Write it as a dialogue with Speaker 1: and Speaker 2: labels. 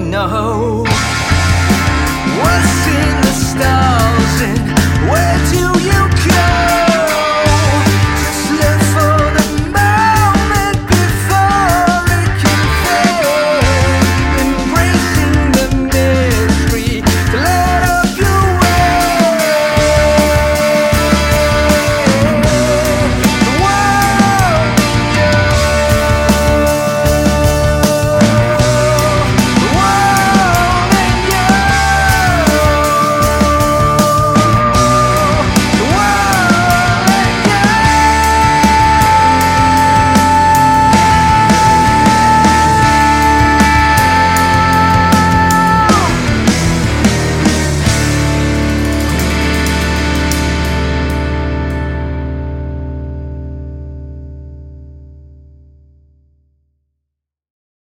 Speaker 1: No.